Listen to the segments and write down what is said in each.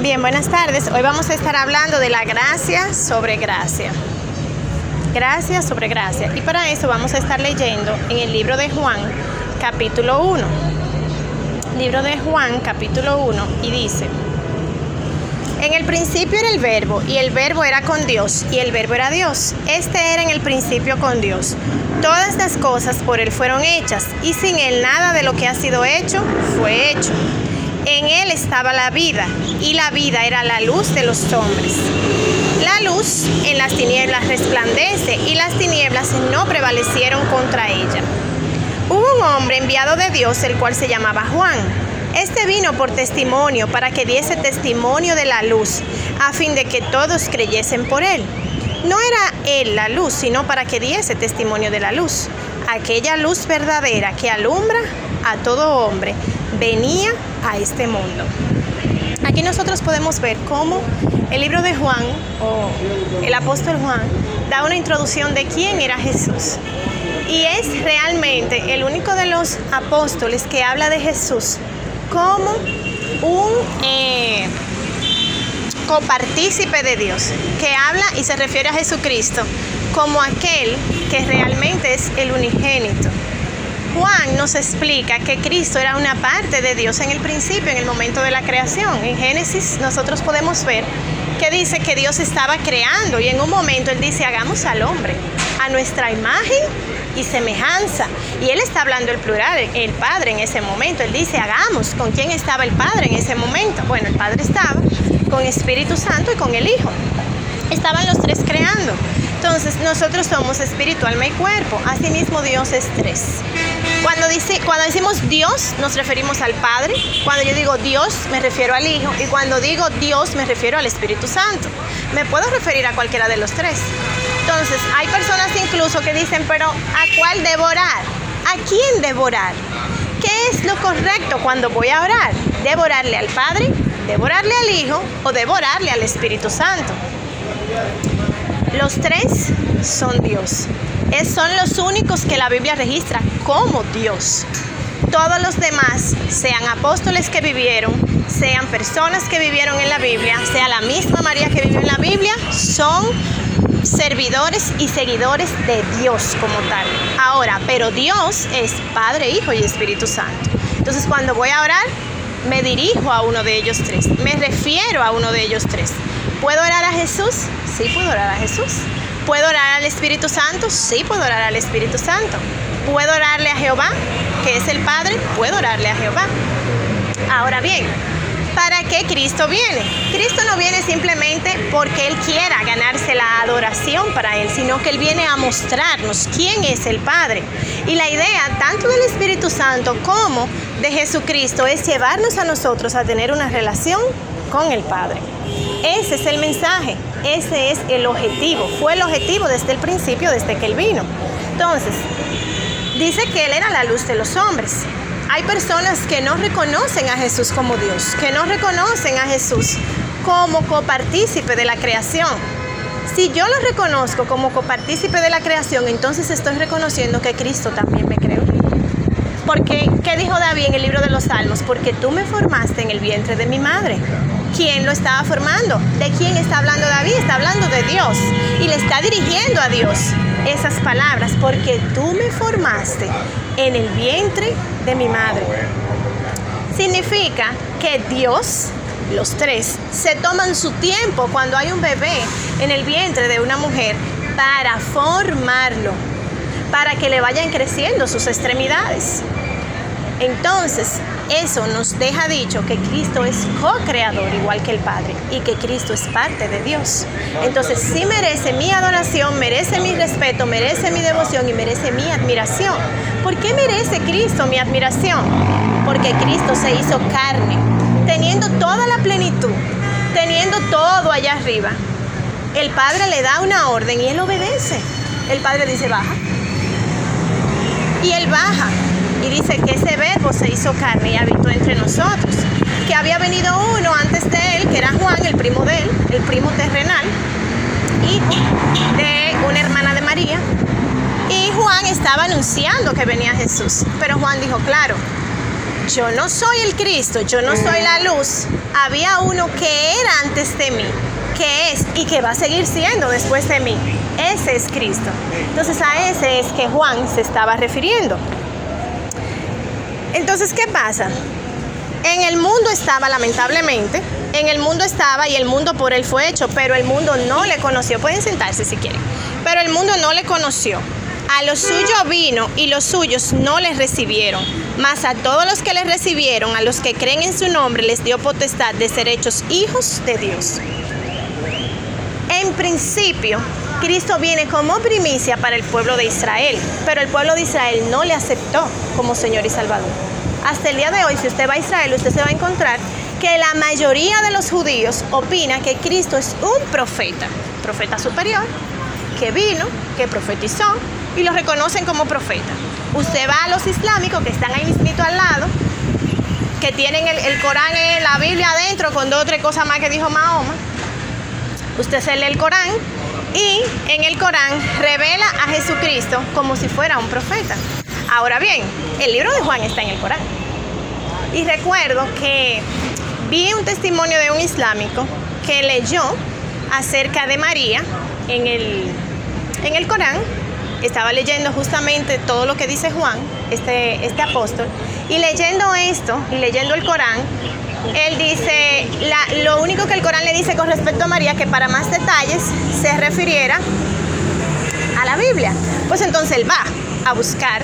Bien, buenas tardes. Hoy vamos a estar hablando de la gracia sobre gracia. Gracia sobre gracia. Y para eso vamos a estar leyendo en el libro de Juan, capítulo 1. Libro de Juan, capítulo 1, y dice, en el principio era el verbo, y el verbo era con Dios, y el verbo era Dios. Este era en el principio con Dios. Todas las cosas por Él fueron hechas, y sin Él nada de lo que ha sido hecho fue hecho. En Él estaba la vida, y la vida era la luz de los hombres. La luz en las tinieblas resplandece, y las tinieblas no prevalecieron contra ella. Hubo un hombre enviado de Dios, el cual se llamaba Juan. Este vino por testimonio para que diese testimonio de la luz, a fin de que todos creyesen por él. No era él la luz, sino para que diese testimonio de la luz. Aquella luz verdadera que alumbra a todo hombre venía a este mundo. Aquí nosotros podemos ver cómo el libro de Juan o el apóstol Juan da una introducción de quién era Jesús. Y es realmente el único de los apóstoles que habla de Jesús como un eh, copartícipe de Dios, que habla y se refiere a Jesucristo como aquel que realmente es el unigénito. Juan nos explica que Cristo era una parte de Dios en el principio, en el momento de la creación. En Génesis nosotros podemos ver que dice que Dios estaba creando y en un momento Él dice, hagamos al hombre a nuestra imagen y semejanza. Y Él está hablando el plural, el Padre en ese momento. Él dice, hagamos. ¿Con quién estaba el Padre en ese momento? Bueno, el Padre estaba con Espíritu Santo y con el Hijo. Estaban los tres creando. Entonces nosotros somos espíritu, alma y cuerpo. Asimismo Dios es tres. Cuando, dice, cuando decimos Dios nos referimos al Padre. Cuando yo digo Dios me refiero al Hijo. Y cuando digo Dios me refiero al Espíritu Santo. Me puedo referir a cualquiera de los tres. Entonces hay personas incluso que dicen, pero ¿a cuál devorar? ¿A quién devorar? ¿Qué es lo correcto cuando voy a orar? ¿Devorarle al Padre? ¿Devorarle al Hijo? ¿O devorarle al Espíritu Santo? Los tres son Dios. Es, son los únicos que la Biblia registra como Dios. Todos los demás, sean apóstoles que vivieron, sean personas que vivieron en la Biblia, sea la misma María que vivió en la Biblia, son servidores y seguidores de Dios como tal. Ahora, pero Dios es Padre, Hijo y Espíritu Santo. Entonces cuando voy a orar, me dirijo a uno de ellos tres, me refiero a uno de ellos tres. ¿Puedo orar a Jesús? Sí, puedo orar a Jesús. ¿Puedo orar al Espíritu Santo? Sí, puedo orar al Espíritu Santo. ¿Puedo orarle a Jehová, que es el Padre? Puedo orarle a Jehová. Ahora bien, ¿para qué Cristo viene? Cristo no viene simplemente porque Él quiera ganarse la adoración para Él, sino que Él viene a mostrarnos quién es el Padre. Y la idea tanto del Espíritu Santo como de Jesucristo es llevarnos a nosotros a tener una relación con el Padre. Ese es el mensaje, ese es el objetivo, fue el objetivo desde el principio, desde que Él vino. Entonces, dice que Él era la luz de los hombres. Hay personas que no reconocen a Jesús como Dios, que no reconocen a Jesús como copartícipe de la creación. Si yo lo reconozco como copartícipe de la creación, entonces estoy reconociendo que Cristo también me creó. Porque, ¿qué dijo David en el libro de los Salmos? Porque tú me formaste en el vientre de mi madre. ¿Quién lo estaba formando? ¿De quién está hablando David? Está hablando de Dios. Y le está dirigiendo a Dios esas palabras. Porque tú me formaste en el vientre de mi madre. Significa que Dios, los tres, se toman su tiempo cuando hay un bebé en el vientre de una mujer para formarlo para que le vayan creciendo sus extremidades. Entonces, eso nos deja dicho que Cristo es co-creador igual que el Padre y que Cristo es parte de Dios. Entonces, sí merece mi adoración, merece mi respeto, merece mi devoción y merece mi admiración. ¿Por qué merece Cristo mi admiración? Porque Cristo se hizo carne, teniendo toda la plenitud, teniendo todo allá arriba. El Padre le da una orden y él obedece. El Padre dice, baja, y él baja y dice que ese verbo se hizo carne y habitó entre nosotros. Que había venido uno antes de él, que era Juan, el primo de él, el primo terrenal, y de una hermana de María. Y Juan estaba anunciando que venía Jesús. Pero Juan dijo, claro, yo no soy el Cristo, yo no soy la luz, había uno que era antes de mí, que es y que va a seguir siendo después de mí. Ese es Cristo. Entonces a ese es que Juan se estaba refiriendo. Entonces, ¿qué pasa? En el mundo estaba, lamentablemente, en el mundo estaba y el mundo por él fue hecho, pero el mundo no le conoció. Pueden sentarse si quieren. Pero el mundo no le conoció. A los suyos vino y los suyos no les recibieron. Mas a todos los que les recibieron, a los que creen en su nombre, les dio potestad de ser hechos hijos de Dios. En principio, Cristo viene como primicia para el pueblo de Israel, pero el pueblo de Israel no le aceptó como Señor y Salvador. Hasta el día de hoy, si usted va a Israel, usted se va a encontrar que la mayoría de los judíos opina que Cristo es un profeta, profeta superior, que vino, que profetizó y lo reconocen como profeta. Usted va a los islámicos que están ahí mismito al lado, que tienen el, Corán en la Biblia adentro con dos o tres cosas más que dijo Mahoma. Usted se lee el Corán y en el Corán revela a Jesucristo como si fuera un profeta. Ahora bien, el libro de Juan está en el Corán. Y recuerdo que vi un testimonio de un islámico que leyó acerca de María en el, en el Corán. Estaba leyendo justamente todo lo que dice Juan, este, este apóstol, y leyendo esto y leyendo el Corán, él dice, lo único que el Corán le dice con respecto a María, que para más detalles se refiriera a la Biblia. Pues entonces él va a buscar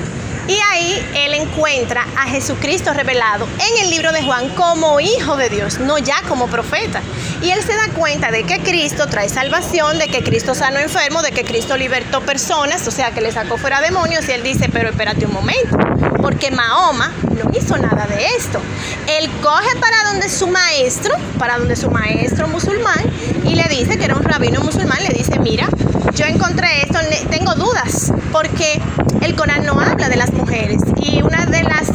y ahí él encuentra a Jesucristo revelado en el libro de Juan como hijo de Dios, no ya como profeta. Y él se da cuenta de que Cristo trae salvación, de que Cristo sanó enfermo, de que Cristo libertó personas, o sea, que le sacó fuera demonios. Y él dice, pero espérate un momento, porque Mahoma no hizo nada de esto. Él coge para donde su maestro, para donde su maestro musulmán, y le dice que era un rabino musulmán, le dice, mira, yo encontré esto, tengo dudas, porque el Corán no habla de las mujeres. Y una de las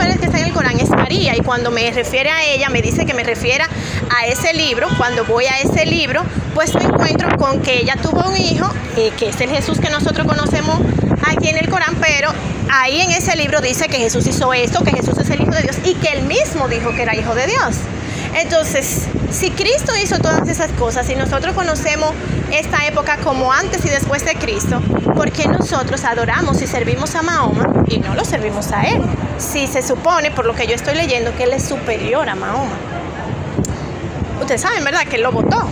mujeres que está en el Corán es María. Y cuando me refiere a ella, me dice que me refiera a ese libro. Cuando voy a ese libro, pues me encuentro con que ella tuvo un hijo, eh, que es el Jesús que nosotros conocemos aquí en el Corán, pero ahí en ese libro dice que Jesús hizo esto, que Jesús es el Hijo de Dios y que él mismo dijo que era Hijo de Dios. Entonces, si Cristo hizo todas esas cosas y nosotros conocemos esta época como antes y después de Cristo, ¿por qué nosotros adoramos y servimos a Mahoma y no lo servimos a Él? Si se supone, por lo que yo estoy leyendo, que Él es superior a Mahoma. Ustedes saben, ¿verdad? Que Él lo votó.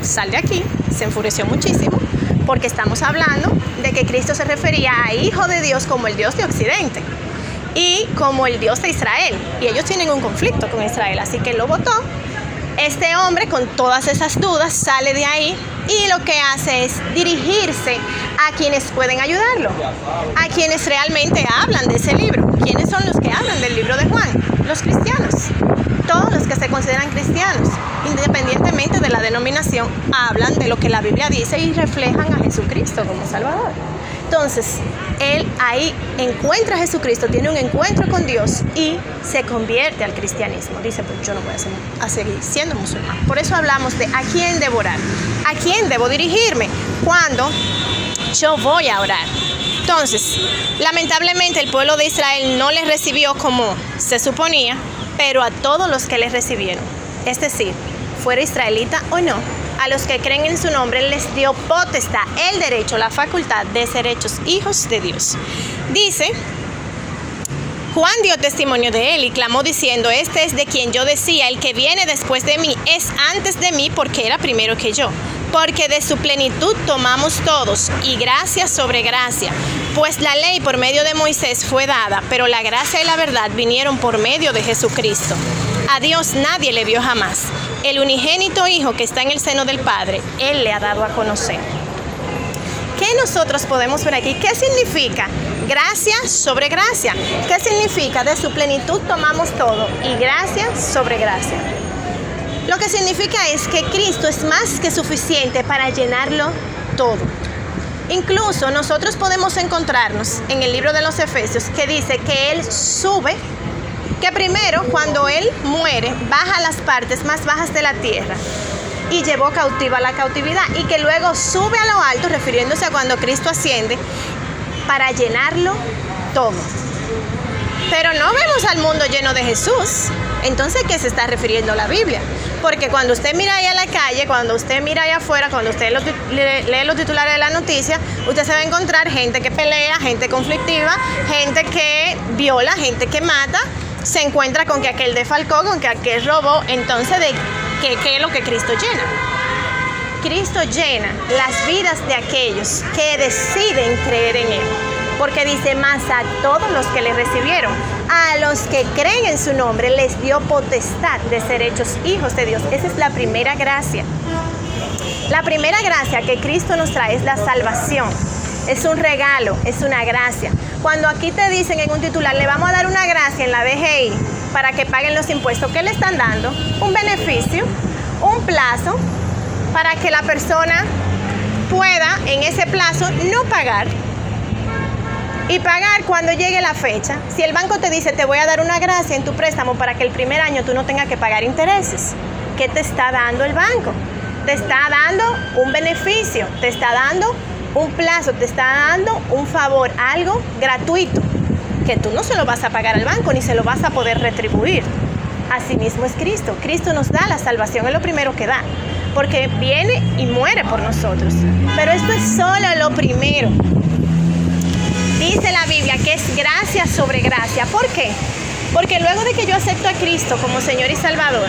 Sal de aquí, se enfureció muchísimo, porque estamos hablando de que Cristo se refería a Hijo de Dios como el Dios de Occidente y como el Dios de Israel. Y ellos tienen un conflicto con Israel, así que lo votó. Este hombre con todas esas dudas sale de ahí y lo que hace es dirigirse a quienes pueden ayudarlo, a quienes realmente hablan de ese libro. ¿Quiénes son los que hablan del libro de Juan? Los cristianos. Todos los que se consideran cristianos, independientemente de la denominación, hablan de lo que la Biblia dice y reflejan a Jesucristo como Salvador. Entonces, él ahí encuentra a Jesucristo, tiene un encuentro con Dios y se convierte al cristianismo. Dice, pues yo no voy a, seguir siendo musulmán. Por eso hablamos de a quién devorar, a quién debo dirigirme cuando yo voy a orar. Entonces, lamentablemente el pueblo de Israel no les recibió como se suponía, pero a todos los que les recibieron, es decir, fuera israelita o no, a los que creen en su nombre les dio potestad, el derecho, la facultad de ser hechos hijos de Dios. Dice, Juan dio testimonio de él y clamó diciendo, este es de quien yo decía, el que viene después de mí es antes de mí porque era primero que yo. Porque de su plenitud tomamos todos y gracia sobre gracia. Pues la ley por medio de Moisés fue dada, pero la gracia y la verdad vinieron por medio de Jesucristo. A Dios nadie le vio jamás el unigénito Hijo que está en el seno del Padre, Él le ha dado a conocer. ¿Qué nosotros podemos ver aquí? ¿Qué significa gracia sobre gracia? ¿Qué significa de su plenitud tomamos todo y gracia sobre gracia? Lo que significa es que Cristo es más que suficiente para llenarlo todo. Incluso nosotros podemos encontrarnos en el libro de los Efesios que dice que Él sube que primero cuando él muere baja a las partes más bajas de la tierra y llevó cautiva la cautividad y que luego sube a lo alto refiriéndose a cuando Cristo asciende para llenarlo todo. Pero no vemos al mundo lleno de Jesús. Entonces, ¿qué se está refiriendo la Biblia? Porque cuando usted mira ahí a la calle, cuando usted mira ahí afuera, cuando usted lee los titulares de la noticia, usted se va a encontrar gente que pelea, gente conflictiva, gente que viola, gente que mata, se encuentra con que aquel defalcó, con que aquel robó. Entonces, ¿de qué, es lo que Cristo llena? Cristo llena las vidas de aquellos que deciden creer en Él porque dice más a todos los que le recibieron, a los que creen en su nombre, les dio potestad de ser hechos hijos de Dios. Esa es la primera gracia. La primera gracia que Cristo nos trae es la salvación. Es un regalo, es una gracia. Cuando aquí te dicen en un titular, le vamos a dar una gracia en la DGI para que paguen los impuestos, ¿qué le están dando? Un beneficio, un plazo para que la persona pueda en ese plazo no pagar y pagar cuando llegue la fecha. Si el banco te dice te voy a dar una gracia en tu préstamo para que el primer año tú no tengas que pagar intereses, ¿qué te está dando el banco? Te está dando un beneficio, te está dando un plazo, te está dando un favor, algo gratuito, que tú no se lo vas a pagar al banco ni se lo vas a poder retribuir. Asimismo es Cristo. Cristo nos da la salvación, es lo primero que da, porque viene y muere por nosotros. Pero esto es solo lo primero. Dice la Biblia que es gracia sobre gracia. ¿Por qué? Porque luego de que yo acepto a Cristo como Señor y Salvador,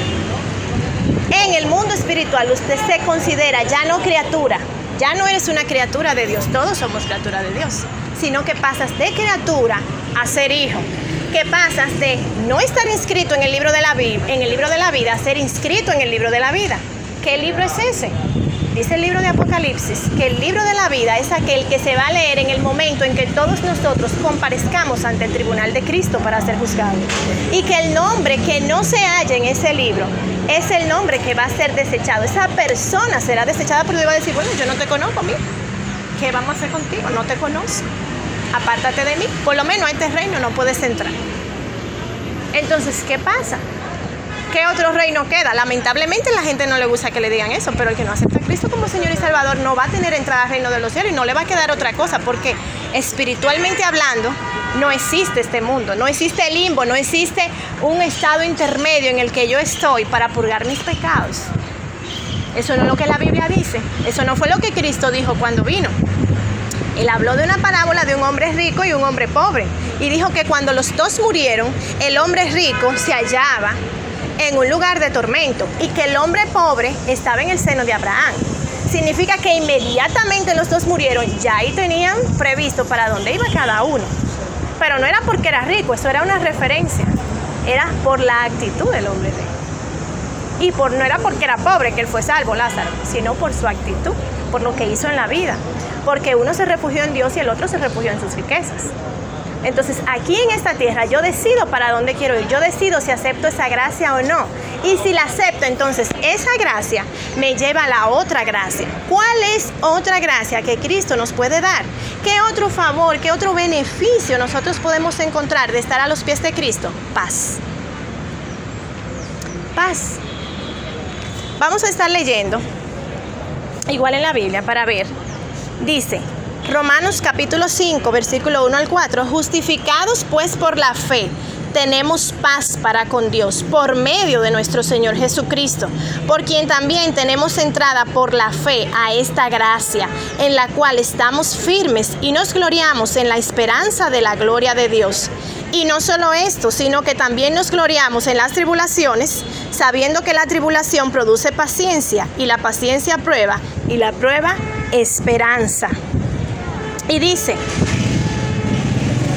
en el mundo espiritual usted se considera ya no criatura, ya no eres una criatura de Dios, todos somos criaturas de Dios, sino que pasas de criatura a ser hijo, que pasas de no estar inscrito en el libro de la, en el libro de la vida a ser inscrito en el libro de la vida. ¿Qué libro es ese? Dice el libro de Apocalipsis que el libro de la vida es aquel que se va a leer en el momento en que todos nosotros comparezcamos ante el tribunal de Cristo para ser juzgados. Y que el nombre que no se halla en ese libro es el nombre que va a ser desechado. Esa persona será desechada porque va a decir, bueno, yo no te conozco, mira, ¿qué vamos a hacer contigo? No te conozco. Apártate de mí. Por lo menos a este reino no puedes entrar. Entonces, ¿qué pasa? ¿Qué otro reino queda? Lamentablemente la gente no le gusta que le digan eso, pero el que no acepta a Cristo como Señor y Salvador no va a tener entrada al reino de los cielos y no le va a quedar otra cosa, porque espiritualmente hablando no existe este mundo, no existe el limbo, no existe un estado intermedio en el que yo estoy para purgar mis pecados. Eso no es lo que la Biblia dice, eso no fue lo que Cristo dijo cuando vino. Él habló de una parábola de un hombre rico y un hombre pobre. Y dijo que cuando los dos murieron, el hombre rico se hallaba en un lugar de tormento y que el hombre pobre estaba en el seno de Abraham. Significa que inmediatamente los dos murieron, ya ahí tenían previsto para dónde iba cada uno. Pero no era porque era rico, eso era una referencia. Era por la actitud del hombre rico. Y por, no era porque era pobre que él fue salvo, Lázaro, sino por su actitud, por lo que hizo en la vida. Porque uno se refugió en Dios y el otro se refugió en sus riquezas. Entonces, aquí en esta tierra yo decido para dónde quiero ir, yo decido si acepto esa gracia o no. Y si la acepto, entonces esa gracia me lleva a la otra gracia. ¿Cuál es otra gracia que Cristo nos puede dar? ¿Qué otro favor, qué otro beneficio nosotros podemos encontrar de estar a los pies de Cristo? Paz. Paz. Vamos a estar leyendo, igual en la Biblia, para ver. Dice, Romanos capítulo 5, versículo 1 al 4, justificados pues por la fe, tenemos paz para con Dios por medio de nuestro Señor Jesucristo, por quien también tenemos entrada por la fe a esta gracia, en la cual estamos firmes y nos gloriamos en la esperanza de la gloria de Dios. Y no solo esto, sino que también nos gloriamos en las tribulaciones, sabiendo que la tribulación produce paciencia, y la paciencia prueba, y la prueba esperanza. Y dice,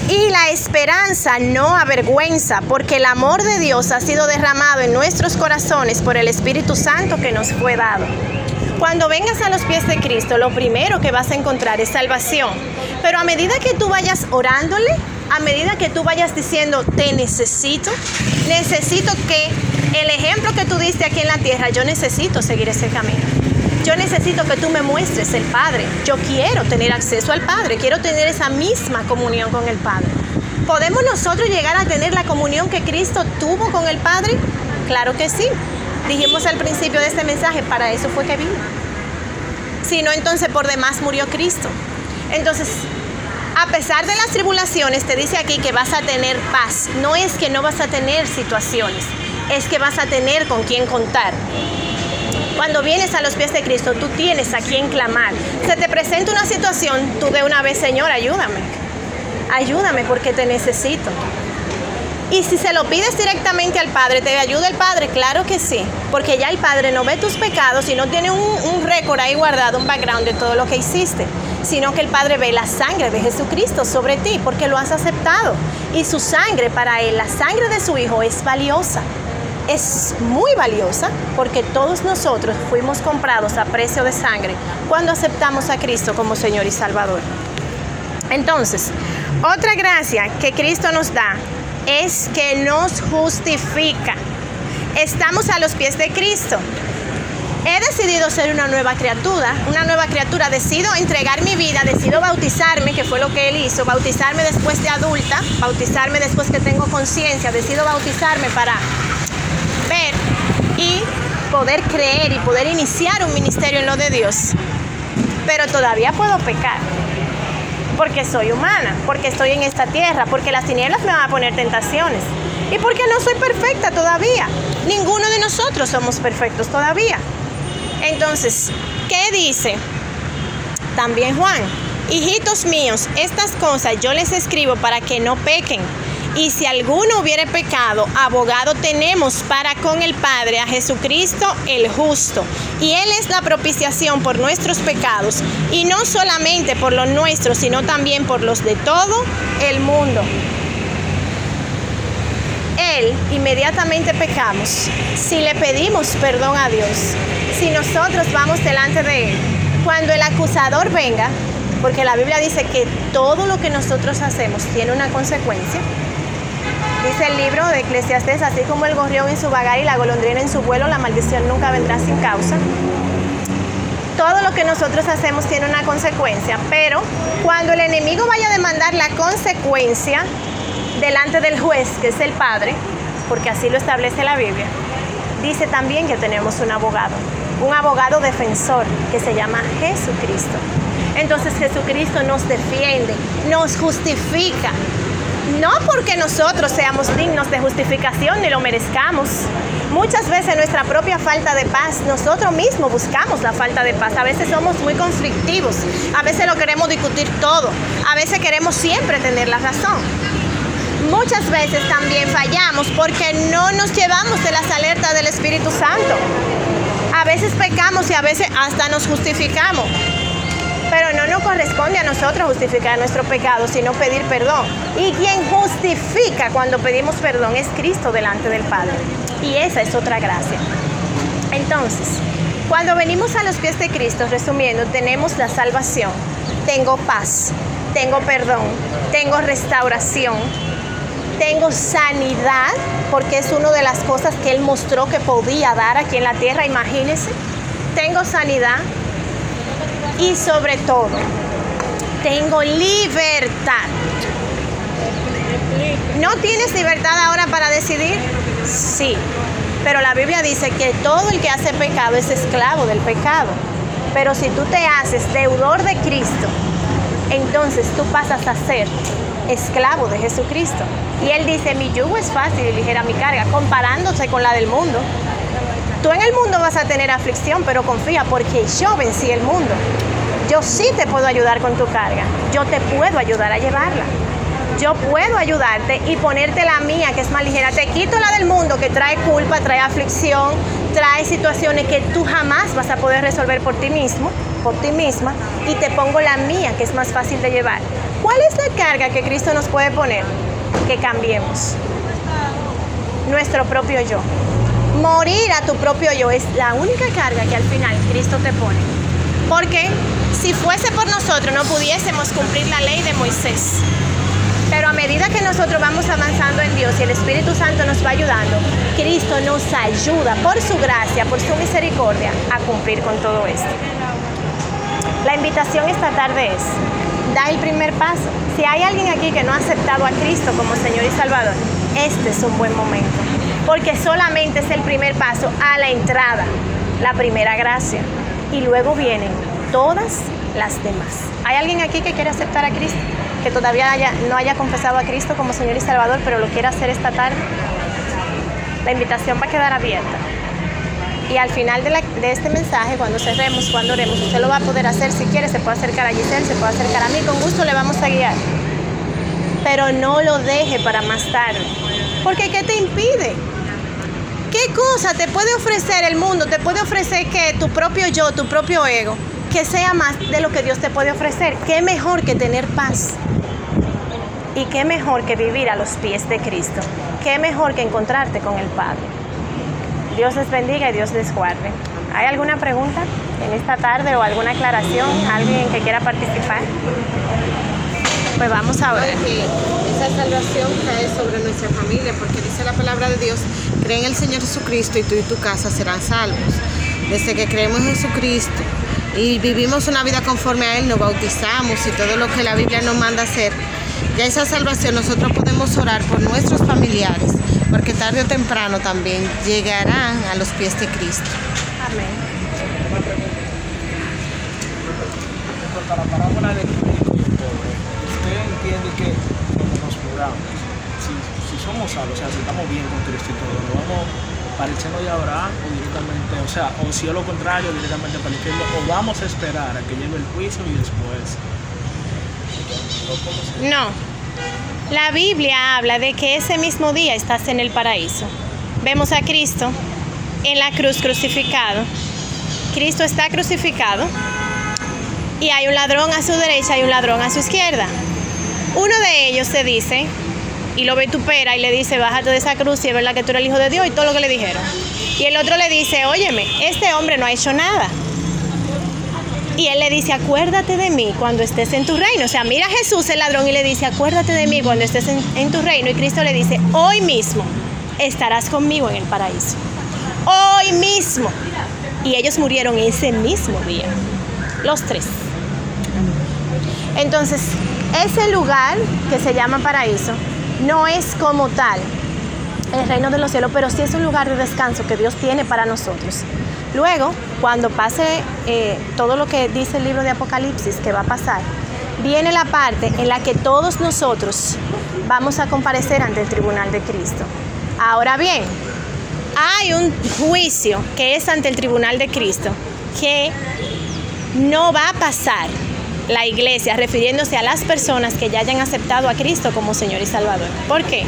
y la esperanza no avergüenza, porque el amor de Dios ha sido derramado en nuestros corazones por el Espíritu Santo que nos fue dado. Cuando vengas a los pies de Cristo, lo primero que vas a encontrar es salvación. Pero a medida que tú vayas orándole, a medida que tú vayas diciendo, te necesito, necesito que el ejemplo que tú diste aquí en la tierra, yo necesito seguir ese camino. Yo necesito que tú me muestres el Padre. Yo quiero tener acceso al Padre. Quiero tener esa misma comunión con el Padre. ¿Podemos nosotros llegar a tener la comunión que Cristo tuvo con el Padre? Claro que sí. Dijimos al principio de este mensaje, para eso fue que vino. Si no, entonces por demás murió Cristo. Entonces, A pesar de las tribulaciones, te dice aquí que vas a tener paz. No es que no vas a tener situaciones, es que vas a tener con quién contar. Cuando vienes a los pies de Cristo, tú tienes a quien clamar. Se te presenta una situación, tú de una vez, Señor, ayúdame. Ayúdame porque te necesito. Y si se lo pides directamente al Padre, ¿te ayuda el Padre? Claro que sí, porque ya el Padre no ve tus pecados y no tiene un, un récord ahí guardado, un background de todo lo que hiciste, sino que el Padre ve la sangre de Jesucristo sobre ti, porque lo has aceptado. Y su sangre para Él, la sangre de su Hijo, es valiosa. Es muy valiosa porque todos nosotros fuimos comprados a precio de sangre cuando aceptamos a Cristo como Señor y Salvador. Entonces, otra gracia que Cristo nos da es que nos justifica. Estamos a los pies de Cristo. He decidido ser una nueva criatura, una nueva criatura. Decido entregar mi vida, decido bautizarme, que fue lo que Él hizo, bautizarme después de adulta, bautizarme después que tengo conciencia, decido bautizarme para poder creer y poder iniciar un ministerio en lo de Dios. Pero todavía puedo pecar porque soy humana, porque estoy en esta tierra, porque las tinieblas me van a poner tentaciones y porque no soy perfecta todavía. Ninguno de nosotros somos perfectos todavía. Entonces, ¿qué dice? También Juan, hijitos míos, estas cosas yo les escribo para que no pequen. Y si alguno hubiere pecado, abogado tenemos para con el Padre a Jesucristo el justo. Y Él es la propiciación por nuestros pecados. Y no solamente por los nuestros, sino también por los de todo el mundo. Él inmediatamente pecamos si le pedimos perdón a Dios, si nosotros vamos delante de Él. Cuando el acusador venga, porque la Biblia dice que todo lo que nosotros hacemos tiene una consecuencia, Dice el libro de Eclesiastés, así como el gorrión en su vagar y la golondrina en su vuelo, la maldición nunca vendrá sin causa. Todo lo que nosotros hacemos tiene una consecuencia, pero cuando el enemigo vaya a demandar la consecuencia delante del juez, que es el Padre, porque así lo establece la Biblia, dice también que tenemos un abogado, un abogado defensor que se llama Jesucristo. Entonces Jesucristo nos defiende, nos justifica, no porque nosotros seamos dignos de justificación ni lo merezcamos. Muchas veces nuestra propia falta de paz, nosotros mismos buscamos la falta de paz. A veces somos muy conflictivos, a veces lo queremos discutir todo, a veces queremos siempre tener la razón. Muchas veces también fallamos porque no nos llevamos de las alertas del Espíritu Santo. A veces pecamos y a veces hasta nos justificamos. Pero no nos corresponde a nosotros justificar nuestro pecado, sino pedir perdón. Y quien justifica cuando pedimos perdón es Cristo delante del Padre. Y esa es otra gracia. Entonces, cuando venimos a los pies de Cristo, resumiendo, tenemos la salvación, tengo paz, tengo perdón, tengo restauración, tengo sanidad, porque es una de las cosas que Él mostró que podía dar aquí en la tierra, imagínense. Tengo sanidad, y sobre todo, tengo libertad. ¿No tienes libertad ahora para decidir? Sí, pero la Biblia dice que todo el que hace pecado es esclavo del pecado. Pero si tú te haces deudor de Cristo, entonces tú pasas a ser esclavo de Jesucristo. Y Él dice, mi yugo es fácil y ligera mi carga, comparándose con la del mundo. Tú en el mundo vas a tener aflicción, pero confía porque yo vencí el mundo. Yo sí te puedo ayudar con tu carga. Yo te puedo ayudar a llevarla. Yo puedo ayudarte y ponerte la mía, que es más ligera. Te quito la del mundo, que trae culpa, trae aflicción, trae situaciones que tú jamás vas a poder resolver por ti mismo, por ti misma, y te pongo la mía, que es más fácil de llevar. ¿Cuál es la carga que Cristo nos puede poner? Que cambiemos nuestro propio yo. Morir a tu propio yo es la única carga que al final Cristo te pone. Porque si fuese por nosotros no pudiésemos cumplir la ley de Moisés. Pero a medida que nosotros vamos avanzando en Dios y el Espíritu Santo nos va ayudando, Cristo nos ayuda por su gracia, por su misericordia, a cumplir con todo esto. La invitación esta tarde es, da el primer paso. Si hay alguien aquí que no ha aceptado a Cristo como Señor y Salvador, este es un buen momento porque solamente es el primer paso a la entrada, la primera gracia, y luego vienen todas las demás. ¿Hay alguien aquí que quiere aceptar a Cristo? que todavía no haya confesado a Cristo como Señor y Salvador, pero lo quiera hacer esta tarde, la invitación va a quedar abierta. Y al final de, de este mensaje, cuando cerremos, cuando oremos, usted lo va a poder hacer si quiere, se puede acercar a Giselle, se puede acercar a mí, con gusto le vamos a guiar. Pero no lo deje para más tarde. Porque ¿qué te impide? ¿Qué cosa te puede ofrecer el mundo? Te puede ofrecer que tu propio yo, tu propio ego, que sea más de lo que Dios te puede ofrecer. ¿Qué mejor que tener paz? Y qué mejor que vivir a los pies de Cristo. Qué mejor que encontrarte con el Padre. Dios les bendiga y Dios les guarde. ¿Hay alguna pregunta en esta tarde o alguna aclaración? ¿Alguien que quiera participar? Pues vamos a ver. que esa salvación cae sobre nuestra familia, porque dice la palabra de Dios, cree en el Señor Jesucristo y tú y tu casa serán salvos. Desde que creemos en Jesucristo y vivimos una vida conforme a Él, nos bautizamos y todo lo que la Biblia nos manda hacer, ya esa salvación nosotros podemos orar por nuestros familiares, porque tarde o temprano también llegarán a los pies de Cristo. Amén. a la parábola del entiende que nos muramos, si, somos salvos, o sea, si estamos bien con Cristo y todo, ¿nos vamos para el seno de Abraham o directamente, o sea, o si es lo contrario, directamente para el infierno, o vamos a esperar a que llegue el juicio y después? No. La Biblia habla de que ese mismo día estás en el paraíso. Vemos a Cristo en la cruz crucificado. Cristo está crucificado y hay un ladrón a su derecha y un ladrón a su izquierda. Uno de ellos se dice y lo vitupera y le dice, bájate de esa cruz y es verdad que tú eres el hijo de Dios y todo lo que le dijeron. Y el otro le dice, óyeme, este hombre no ha hecho nada. Y él le dice, acuérdate de mí cuando estés en tu reino. O sea, mira a Jesús el ladrón y le dice, acuérdate de mí cuando estés en, en tu reino. Y Cristo le dice, hoy mismo estarás conmigo en el paraíso. Hoy mismo. Y ellos murieron ese mismo día. Los tres. Entonces, ese lugar que se llama paraíso no es como tal el reino de los cielos, pero sí es un lugar de descanso que Dios tiene para nosotros. Luego, cuando pase eh, todo lo que dice el libro de Apocalipsis que va a pasar, viene la parte en la que todos nosotros vamos a comparecer ante el tribunal de Cristo. Ahora bien, hay un juicio que es ante el tribunal de Cristo que no va a pasar la iglesia refiriéndose a las personas que ya hayan aceptado a Cristo como Señor y Salvador. ¿Por qué?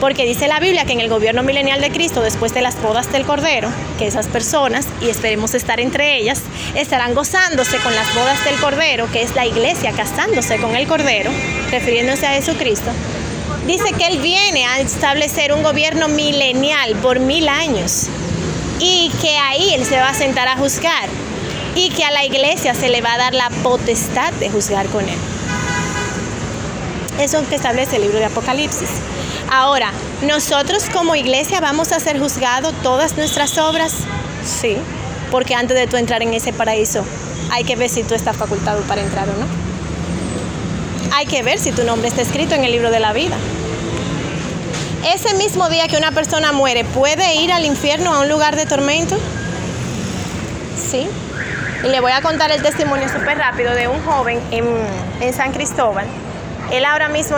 Porque dice la Biblia que en el gobierno milenial de Cristo, después de las bodas del Cordero, que esas personas, y esperemos estar entre ellas, estarán gozándose con las bodas del Cordero, que es la iglesia casándose con el Cordero, refiriéndose a Jesucristo. Dice que Él viene a establecer un gobierno milenial por mil años y que ahí Él se va a sentar a juzgar y que a la iglesia se le va a dar la potestad de juzgar con Él. Eso que establece el libro de Apocalipsis. Ahora, ¿nosotros como iglesia vamos a ser juzgados todas nuestras obras? Sí, porque antes de tú entrar en ese paraíso hay que ver si tú estás facultado para entrar o no. Hay que ver si tu nombre está escrito en el libro de la vida. Ese mismo día que una persona muere, ¿puede ir al infierno a un lugar de tormento? Sí. Y le voy a contar el testimonio súper rápido de un joven en, en San Cristóbal. Él ahora mismo